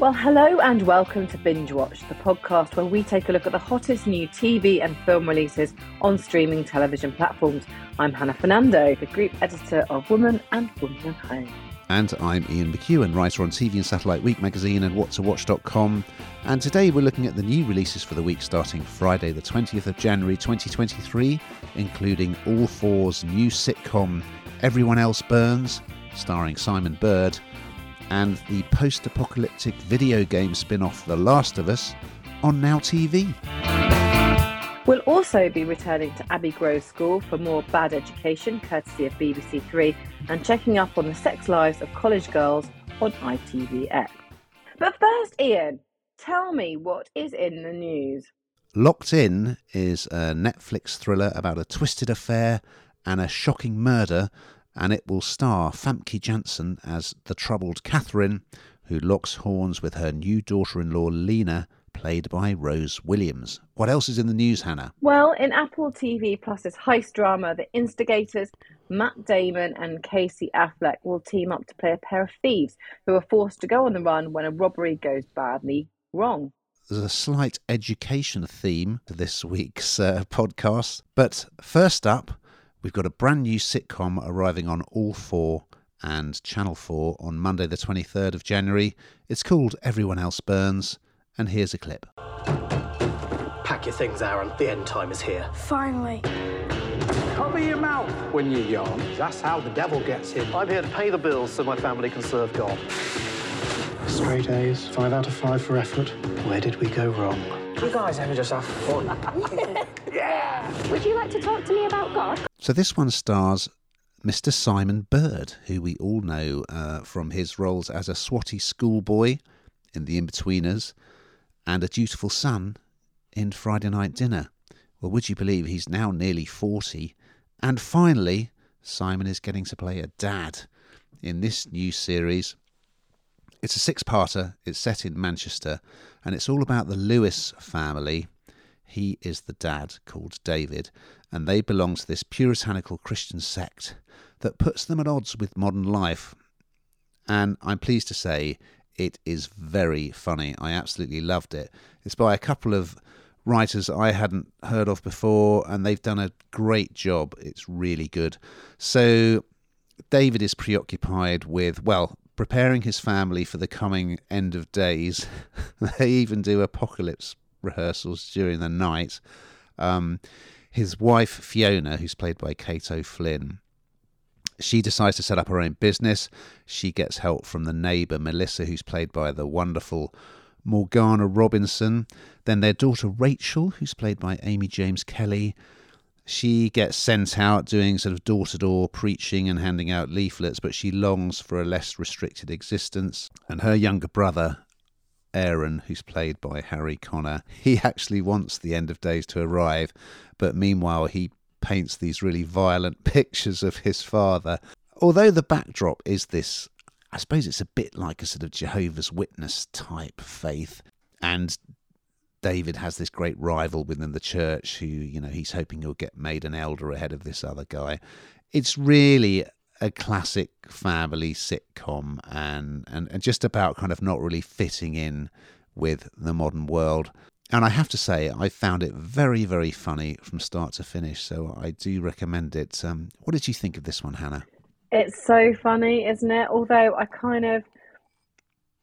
Well, hello and welcome to Binge Watch, the podcast where we take a look at the hottest new TV and film releases on streaming television platforms. I'm Hannah Fernando, the group editor of Woman and Woman at Home. And I'm Ian McEwan, writer on TV and Satellite Week magazine and whattowatch.com. And today we're looking at the new releases for the week starting Friday, the 20th of January 2023, including All Four's new sitcom Everyone Else Burns, starring Simon Bird, and the post apocalyptic video game spin off The Last of Us on Now TV. We'll also be returning to Abbey Grove School for more bad education, courtesy of BBC Three, and checking up on the sex lives of college girls on ITVX. But first, Ian, tell me what is in the news. Locked In is a Netflix thriller about a twisted affair and a shocking murder and it will star Famke Janssen as the troubled Catherine, who locks horns with her new daughter in law Lena, played by Rose Williams. What else is in the news, Hannah? Well, in Apple TV Plus's heist drama, The Instigators, Matt Damon and Casey Affleck will team up to play a pair of thieves who are forced to go on the run when a robbery goes badly wrong. There's a slight education theme to this week's uh, podcast. But first up, We've got a brand new sitcom arriving on All 4 and Channel 4 on Monday, the 23rd of January. It's called Everyone Else Burns, and here's a clip. Pack your things, Aaron. The end time is here. Finally. Cover your mouth when you yawn. That's how the devil gets in. I'm here to pay the bills so my family can serve God. Straight A's, five out of five for effort. Where did we go wrong? You guys ever just have fun? yeah! Would you like to talk to me about God? So this one stars Mr. Simon Bird, who we all know uh, from his roles as a swotty schoolboy in The Inbetweeners and a dutiful son in Friday Night Dinner. Well, would you believe he's now nearly 40? And finally, Simon is getting to play a dad in this new series. It's a six parter, it's set in Manchester, and it's all about the Lewis family. He is the dad called David, and they belong to this puritanical Christian sect that puts them at odds with modern life. And I'm pleased to say it is very funny. I absolutely loved it. It's by a couple of writers I hadn't heard of before, and they've done a great job. It's really good. So, David is preoccupied with, well, preparing his family for the coming end of days. they even do apocalypse rehearsals during the night. Um, his wife, Fiona, who's played by Kate O'Flynn, she decides to set up her own business. She gets help from the neighbour, Melissa, who's played by the wonderful Morgana Robinson. Then their daughter, Rachel, who's played by Amy James Kelly. She gets sent out doing sort of door to door preaching and handing out leaflets, but she longs for a less restricted existence. And her younger brother, Aaron, who's played by Harry Connor, he actually wants the end of days to arrive, but meanwhile he paints these really violent pictures of his father. Although the backdrop is this, I suppose it's a bit like a sort of Jehovah's Witness type faith, and David has this great rival within the church who, you know, he's hoping he'll get made an elder ahead of this other guy. It's really a classic family sitcom and, and, and just about kind of not really fitting in with the modern world. And I have to say, I found it very, very funny from start to finish. So I do recommend it. Um, what did you think of this one, Hannah? It's so funny, isn't it? Although I kind of,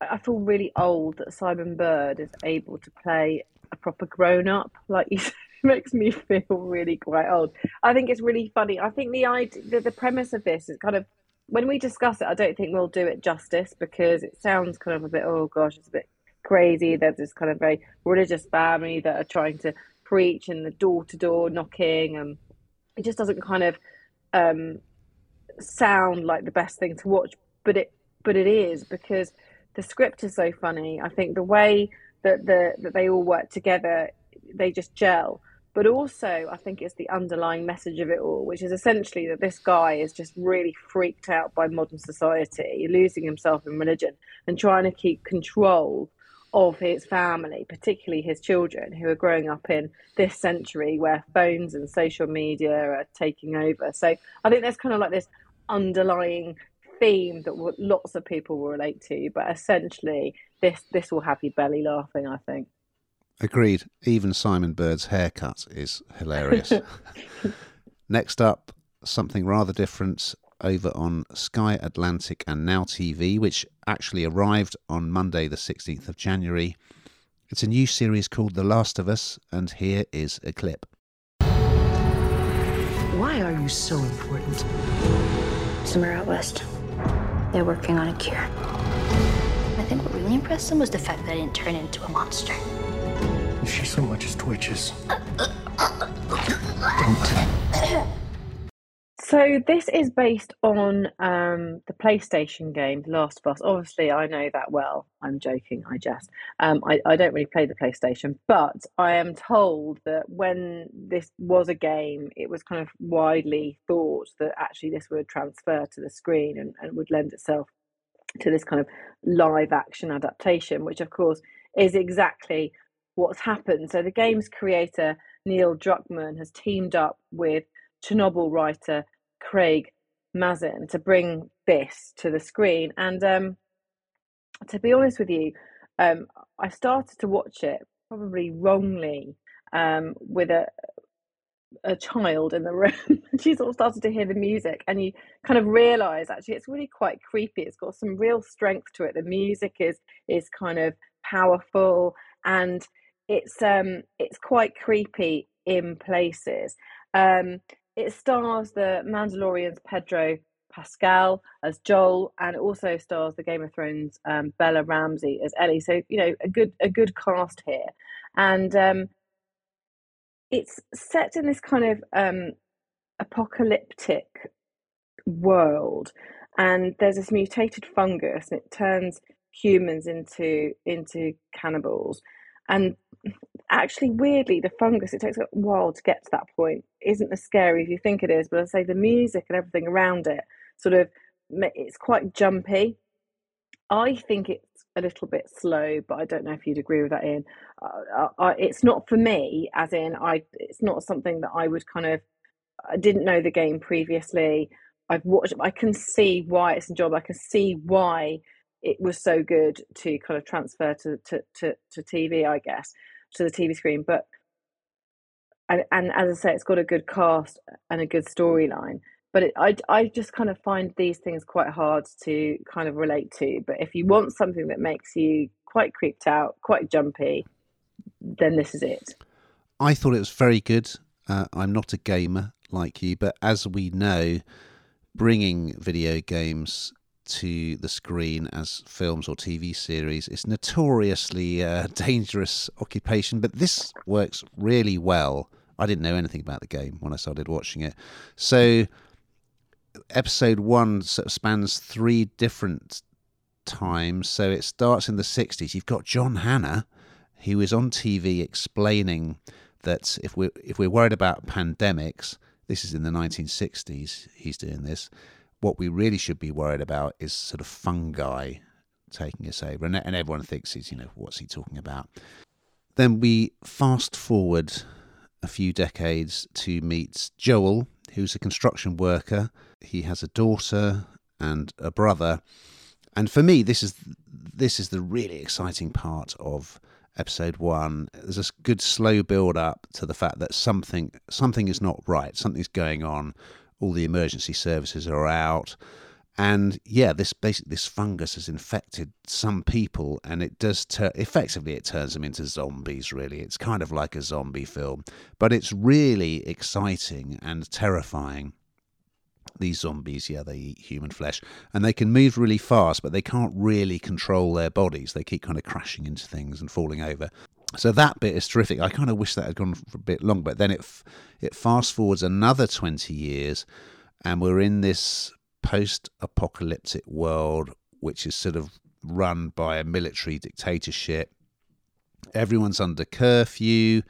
I feel really old that Simon Bird is able to play a proper grown up. Like you makes me feel really quite old. I think it's really funny. I think the idea, the, the premise of this is kind of when we discuss it. I don't think we'll do it justice because it sounds kind of a bit. Oh gosh, it's a bit crazy. There's this kind of very religious family that are trying to preach and the door to door knocking, and it just doesn't kind of um, sound like the best thing to watch. But it but it is because the script is so funny. I think the way that the that they all work together, they just gel. But also, I think it's the underlying message of it all, which is essentially that this guy is just really freaked out by modern society, losing himself in religion, and trying to keep control of his family, particularly his children who are growing up in this century where phones and social media are taking over. So I think there's kind of like this underlying theme that lots of people will relate to, but essentially, this this will have your belly laughing. I think. Agreed. Even Simon Bird's haircut is hilarious. Next up, something rather different over on Sky Atlantic and Now TV, which actually arrived on Monday, the 16th of January. It's a new series called The Last of Us, and here is a clip. Why are you so important? Somewhere out west. They're working on a cure. I think what really impressed them was the fact that I didn't turn into a monster. She so much as twitches, So this is based on um, the PlayStation game The Last of Us. Obviously, I know that well. I'm joking. I jest. Um, I, I don't really play the PlayStation, but I am told that when this was a game, it was kind of widely thought that actually this would transfer to the screen and, and would lend itself to this kind of live action adaptation, which of course is exactly what's happened. So the game's creator Neil Druckmann has teamed up with Chernobyl writer Craig Mazin to bring this to the screen. And um, to be honest with you, um, I started to watch it probably wrongly um, with a a child in the room. She sort of started to hear the music and you kind of realize actually it's really quite creepy. It's got some real strength to it. The music is is kind of powerful. And it's um it's quite creepy in places. Um it stars the Mandalorian's Pedro Pascal as Joel, and also stars the Game of Thrones um, Bella Ramsey as Ellie. So you know a good a good cast here, and um, it's set in this kind of um, apocalyptic world, and there's this mutated fungus, and it turns humans into into cannibals, and actually weirdly the fungus it takes a while to get to that point. Isn't as scary as you think it is but i say the music and everything around it sort of it's quite jumpy. I think it's a little bit slow but i don't know if you'd agree with that ian. Uh, I, it's not for me as in i it's not something that i would kind of i didn't know the game previously. I've watched i can see why it's a job. I can see why it was so good to kind of transfer to, to, to, to tv i guess to the TV screen. But and, and as I say, it's got a good cast and a good storyline. But it, I I just kind of find these things quite hard to kind of relate to. But if you want something that makes you quite creeped out, quite jumpy, then this is it. I thought it was very good. Uh, I'm not a gamer like you, but as we know, bringing video games to the screen as films or TV series. It's notoriously uh, a dangerous occupation, but this works really well. I didn't know anything about the game when I started watching it. So, episode one spans three different times. So, it starts in the 60s. You've got John Hannah, who is on TV explaining that if we're, if we're worried about pandemics, this is in the 1960s, he's doing this what we really should be worried about is sort of fungi taking us over. And, and everyone thinks he's, you know, what's he talking about? Then we fast forward a few decades to meet Joel, who's a construction worker. He has a daughter and a brother. And for me, this is this is the really exciting part of episode one. There's a good slow build up to the fact that something something is not right. Something's going on all the emergency services are out. And yeah, this basically this fungus has infected some people, and it does ter- effectively it turns them into zombies. Really, it's kind of like a zombie film, but it's really exciting and terrifying. These zombies, yeah, they eat human flesh, and they can move really fast, but they can't really control their bodies. They keep kind of crashing into things and falling over. So that bit is terrific. I kind of wish that had gone for a bit long, but then it it fast forwards another twenty years, and we're in this post-apocalyptic world, which is sort of run by a military dictatorship. Everyone's under curfew.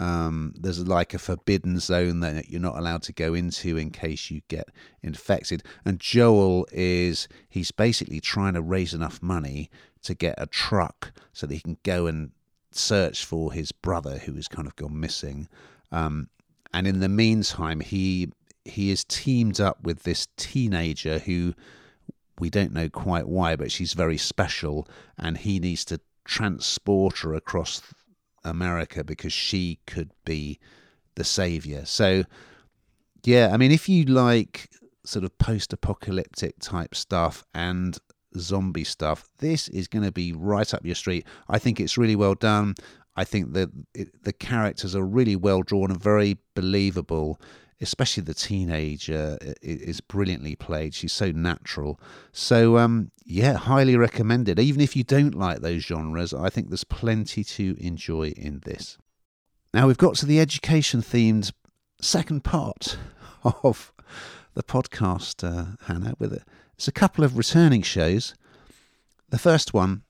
Um, there's like a forbidden zone that you're not allowed to go into in case you get infected. And Joel is he's basically trying to raise enough money to get a truck so that he can go and search for his brother who has kind of gone missing. Um, and in the meantime, he he is teamed up with this teenager who we don't know quite why, but she's very special, and he needs to transport her across America because she could be the savior. So, yeah, I mean, if you like sort of post apocalyptic type stuff and zombie stuff, this is going to be right up your street. I think it's really well done. I think that the characters are really well drawn and very believable especially the teenager is brilliantly played. She's so natural. So um, yeah, highly recommended. Even if you don't like those genres, I think there's plenty to enjoy in this. Now we've got to the education themed second part of the podcast, uh, Hannah. With it, it's a couple of returning shows. The first one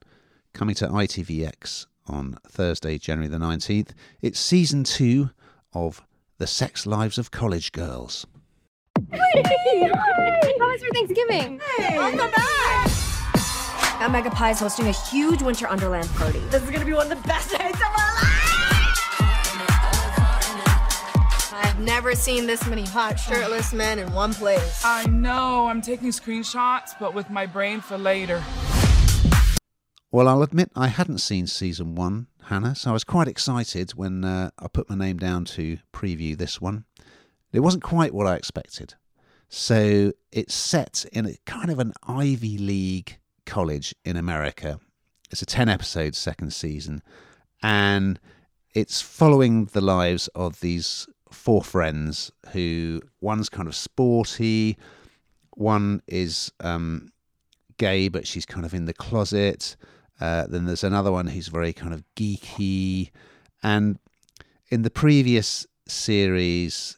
coming to ITVX on Thursday, January the 19th. It's season two of the Sex Lives of College Girls. Hey! Hi! How was your Thanksgiving? Hey! Welcome back! Mega Pie is hosting a huge winter Underland party. This is gonna be one of the best nights of I've never seen this many hot, shirtless men in one place. I know, I'm taking screenshots, but with my brain for later. Well, I'll admit I hadn't seen season one, Hannah, so I was quite excited when uh, I put my name down to preview this one. It wasn't quite what I expected. So it's set in a kind of an Ivy League college in America. It's a 10 episode second season, and it's following the lives of these four friends who one's kind of sporty, one is um, gay, but she's kind of in the closet. Uh, then there's another one who's very kind of geeky. And in the previous series,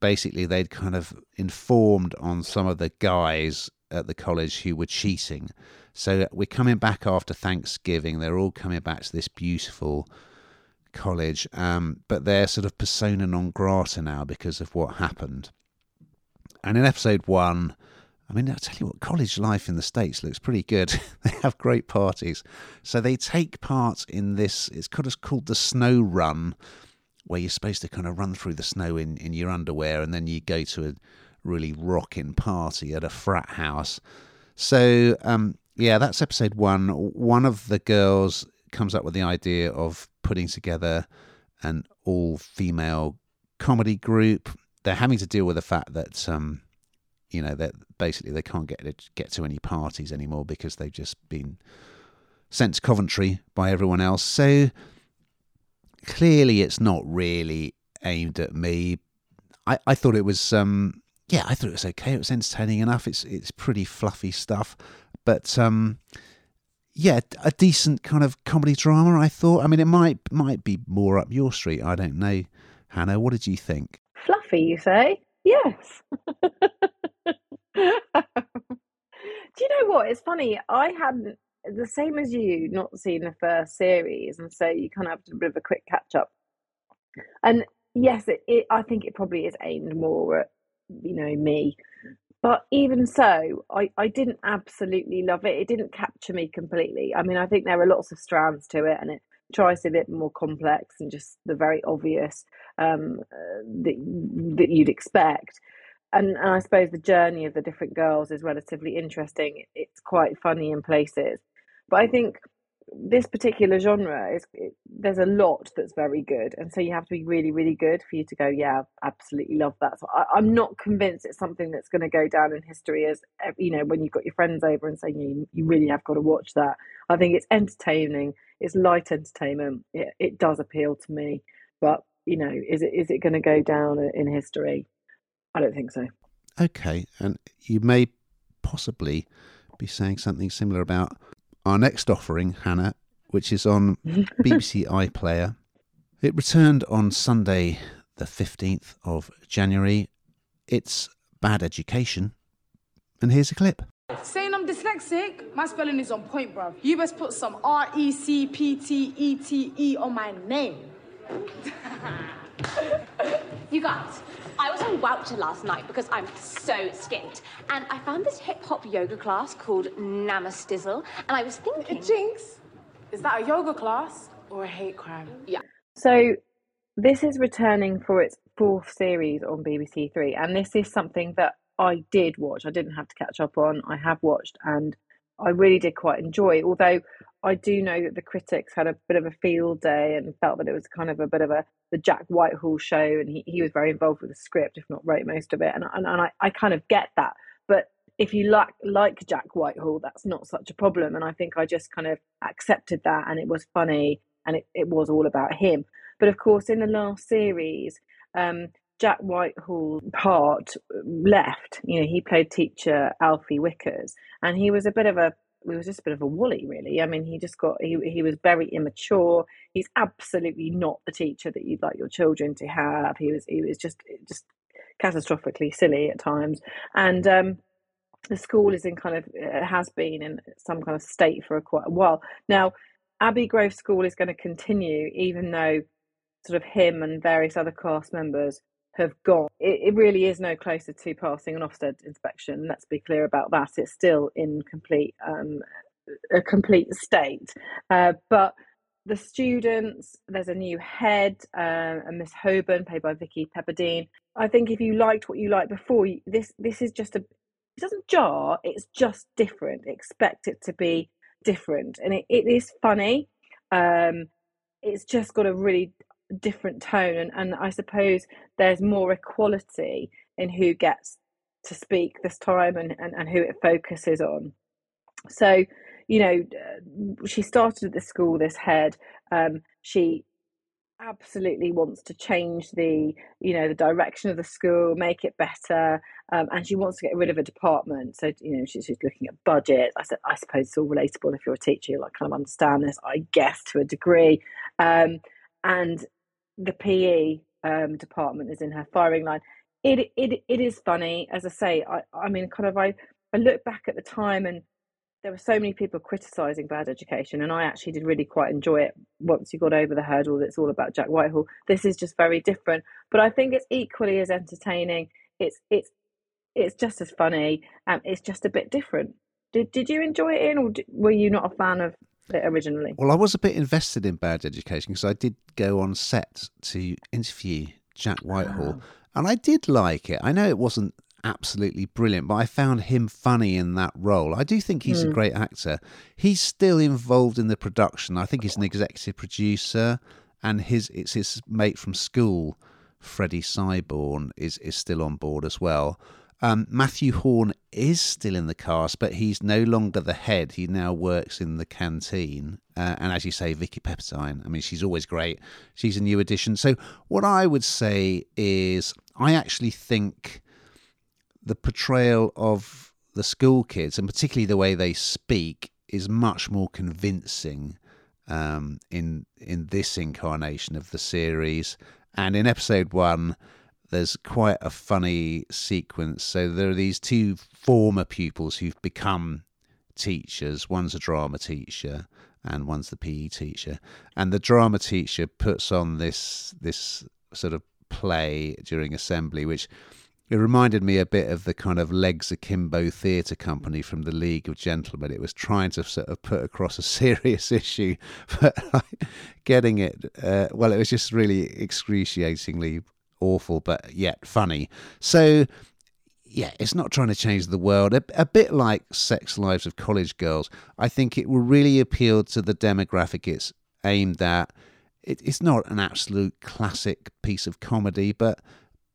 basically they'd kind of informed on some of the guys at the college who were cheating. So we're coming back after Thanksgiving. They're all coming back to this beautiful college, um, but they're sort of persona non grata now because of what happened. And in episode one, I mean, I'll tell you what, college life in the States looks pretty good. they have great parties. So they take part in this, it's kind of called the snow run, where you're supposed to kind of run through the snow in, in your underwear and then you go to a really rocking party at a frat house. So, um, yeah, that's episode one. One of the girls comes up with the idea of putting together an all female comedy group. They're having to deal with the fact that. Um, you know that basically they can't get get to any parties anymore because they've just been sent to Coventry by everyone else. So clearly, it's not really aimed at me. I, I thought it was um yeah I thought it was okay. It was entertaining enough. It's it's pretty fluffy stuff, but um yeah, a decent kind of comedy drama. I thought. I mean, it might might be more up your street. I don't know, Hannah. What did you think? Fluffy, you say? Yes. Do you know what? It's funny. I hadn't the same as you not seen the first series, and so you kind of have a bit of a quick catch up. And yes, it, it I think it probably is aimed more at you know me, but even so, I I didn't absolutely love it. It didn't capture me completely. I mean, I think there are lots of strands to it, and it tries to a bit more complex and just the very obvious um, uh, that that you'd expect and, and I suppose the journey of the different girls is relatively interesting. It's quite funny in places, but I think this particular genre is there's a lot that's very good, and so you have to be really, really good for you to go. Yeah, absolutely love that. So I, am not convinced it's something that's going to go down in history as eh, you know when you've got your friends over and saying you you really have got to watch that. I think it's entertaining. It's light entertainment. It, it does appeal to me, but you know, is it is it going to go down in history? I don't think so. Okay, and you may possibly be saying something similar about our next offering, Hannah, which is on BBC iPlayer. It returned on Sunday, the 15th of January. It's Bad Education. And here's a clip. Saying I'm dyslexic, my spelling is on point, bruv. You best put some R E C P T E T E on my name. you guys, I was on Wowcher last night because I'm so skint, and I found this hip hop yoga class called Namastizzle, and I was thinking. Jinx, is that a yoga class or a hate crime? Yeah. So, this is returning for its fourth series on BBC Three, and this is something that I did watch. I didn't have to catch up on. I have watched, and I really did quite enjoy. Although I do know that the critics had a bit of a field day and felt that it was kind of a bit of a the Jack Whitehall show, and he, he was very involved with the script, if not wrote most of it. And and, and I, I kind of get that, but if you like like Jack Whitehall, that's not such a problem. And I think I just kind of accepted that, and it was funny, and it, it was all about him. But of course, in the last series, um, Jack Whitehall part left. You know, he played teacher Alfie Wickers, and he was a bit of a he was just a bit of a woolly, really. I mean, he just got he he was very immature. He's absolutely not the teacher that you'd like your children to have. He was he was just just catastrophically silly at times, and um, the school is in kind of has been in some kind of state for a quite a while now. Abbey Grove School is going to continue, even though sort of him and various other cast members have gone. It, it, really is no closer to passing an Ofsted inspection. Let's be clear about that. It's still in complete um, a complete state. Uh, but the students, there's a new head, uh, and Miss Hoban, played by Vicki Pepperdine. I think if you liked what you liked before, this this is just a. It doesn't jar. It's just different. Expect it to be different, and it, it is funny. Um, it's just got a really different tone and, and I suppose there's more equality in who gets to speak this time and, and, and who it focuses on. So, you know, she started at the school, this head. Um, she absolutely wants to change the you know the direction of the school make it better um, and she wants to get rid of a department so you know she's, she's looking at budget i said i suppose it's all relatable if you're a teacher you like kind of understand this i guess to a degree um, and the PE um, department is in her firing line. It it it is funny, as I say. I I mean, kind of I I look back at the time and there were so many people criticizing bad education, and I actually did really quite enjoy it once you got over the hurdle. That's all about Jack Whitehall. This is just very different, but I think it's equally as entertaining. It's it's it's just as funny, and it's just a bit different. Did did you enjoy it, in, or were you not a fan of it originally? Well, I was a bit invested in Bad Education because I did go on set to interview Jack Whitehall, oh. and I did like it. I know it wasn't absolutely brilliant, but I found him funny in that role. I do think he's mm. a hmm. great actor. He's still involved in the production. I think he's an executive producer, and his it's his mate from school, Freddie Syborn, is is still on board as well. Um, Mathew Horne is still in the cast, but he's no longer the head. He now works in the canteen. Uh, and as you say, Vicki Pepperdine, I mean, she's always great. She's a new addition. So, what I would say is, I actually think the portrayal of the school kids, and particularly the way they speak, is much more convincing um, in in this incarnation of the series. And in episode one, there's quite a funny sequence. So there are these two former pupils who've become teachers. One's a drama teacher and one's the PE teacher. And the drama teacher puts on this this sort of play during assembly, which it reminded me a bit of the kind of Legs Akimbo Theatre Company from the League of Gentlemen. It was trying to sort of put across a serious issue, but getting it, uh, well, it was just really excruciatingly awful, but yet funny. So, yeah, it's not trying to change the world. A, a, bit like Sex Lives of College Girls, I think it will really appeal to the demographic it's aimed at. It, it's not an absolute classic piece of comedy, but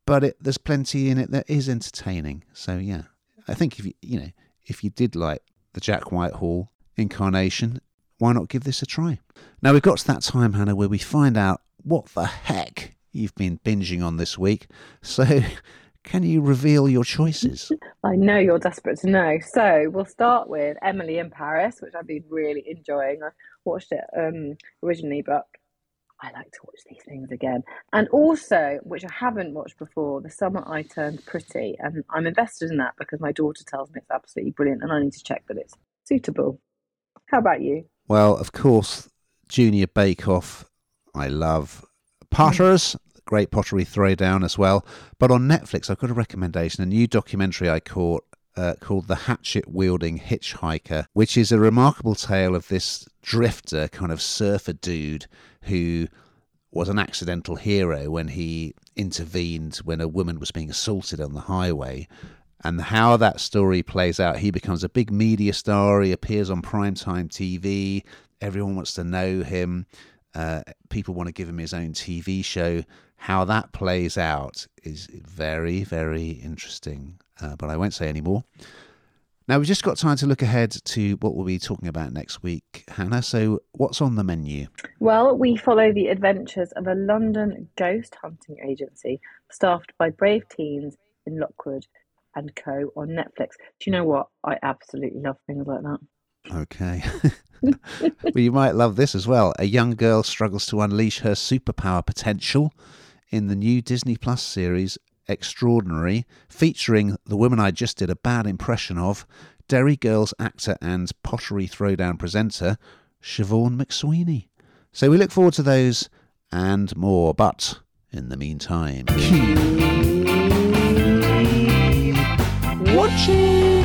but it, there's plenty in it that is entertaining. So yeah, I think if you you know if you did like the Jack Whitehall incarnation, why not give this a try? Now we've got to that time, Hannah, where we find out what the heck you've been binging on this week. So, can you reveal your choices? I know you're desperate to know. So, we'll start with Emily in Paris, which I've been really enjoying. I watched it um, originally, but I like to watch these things again. And also, which I haven't watched before, The Summer I Turned Pretty. And I'm invested in that because my daughter tells me it's absolutely brilliant and I need to check that it's suitable. How about you? Well, of course, Junior Bake Off, I love. Potters, great pottery throwdown as well. But on Netflix, I've got a recommendation a new documentary I caught uh, called The Hatchet Wielding Hitchhiker, which is a remarkable tale of this drifter, kind of surfer dude who was an accidental hero when he intervened when a woman was being assaulted on the highway. and how that story plays out. He becomes a big media star. He appears on primetime TV. Everyone wants to know him. Uh, people want to give him his own TV show. How that plays out is very, very interesting. Uh, but I won't say any more. Now, we've just got time to look ahead to what we'll be talking about next week, Hannah. So, what's on the menu? Well, we follow the adventures of a London ghost hunting agency staffed by brave teens in Lockwood and Co. on Netflix. Do you know what? I absolutely love things like that. Okay. well, you might love this as well. A young girl struggles to unleash her superpower potential in the new Disney Plus series Extraordinary, featuring the woman I just did a bad impression of, Derry Girls actor and pottery throwdown presenter, Siobhan McSweeney. So we look forward to those and more. But in the meantime, keep watching.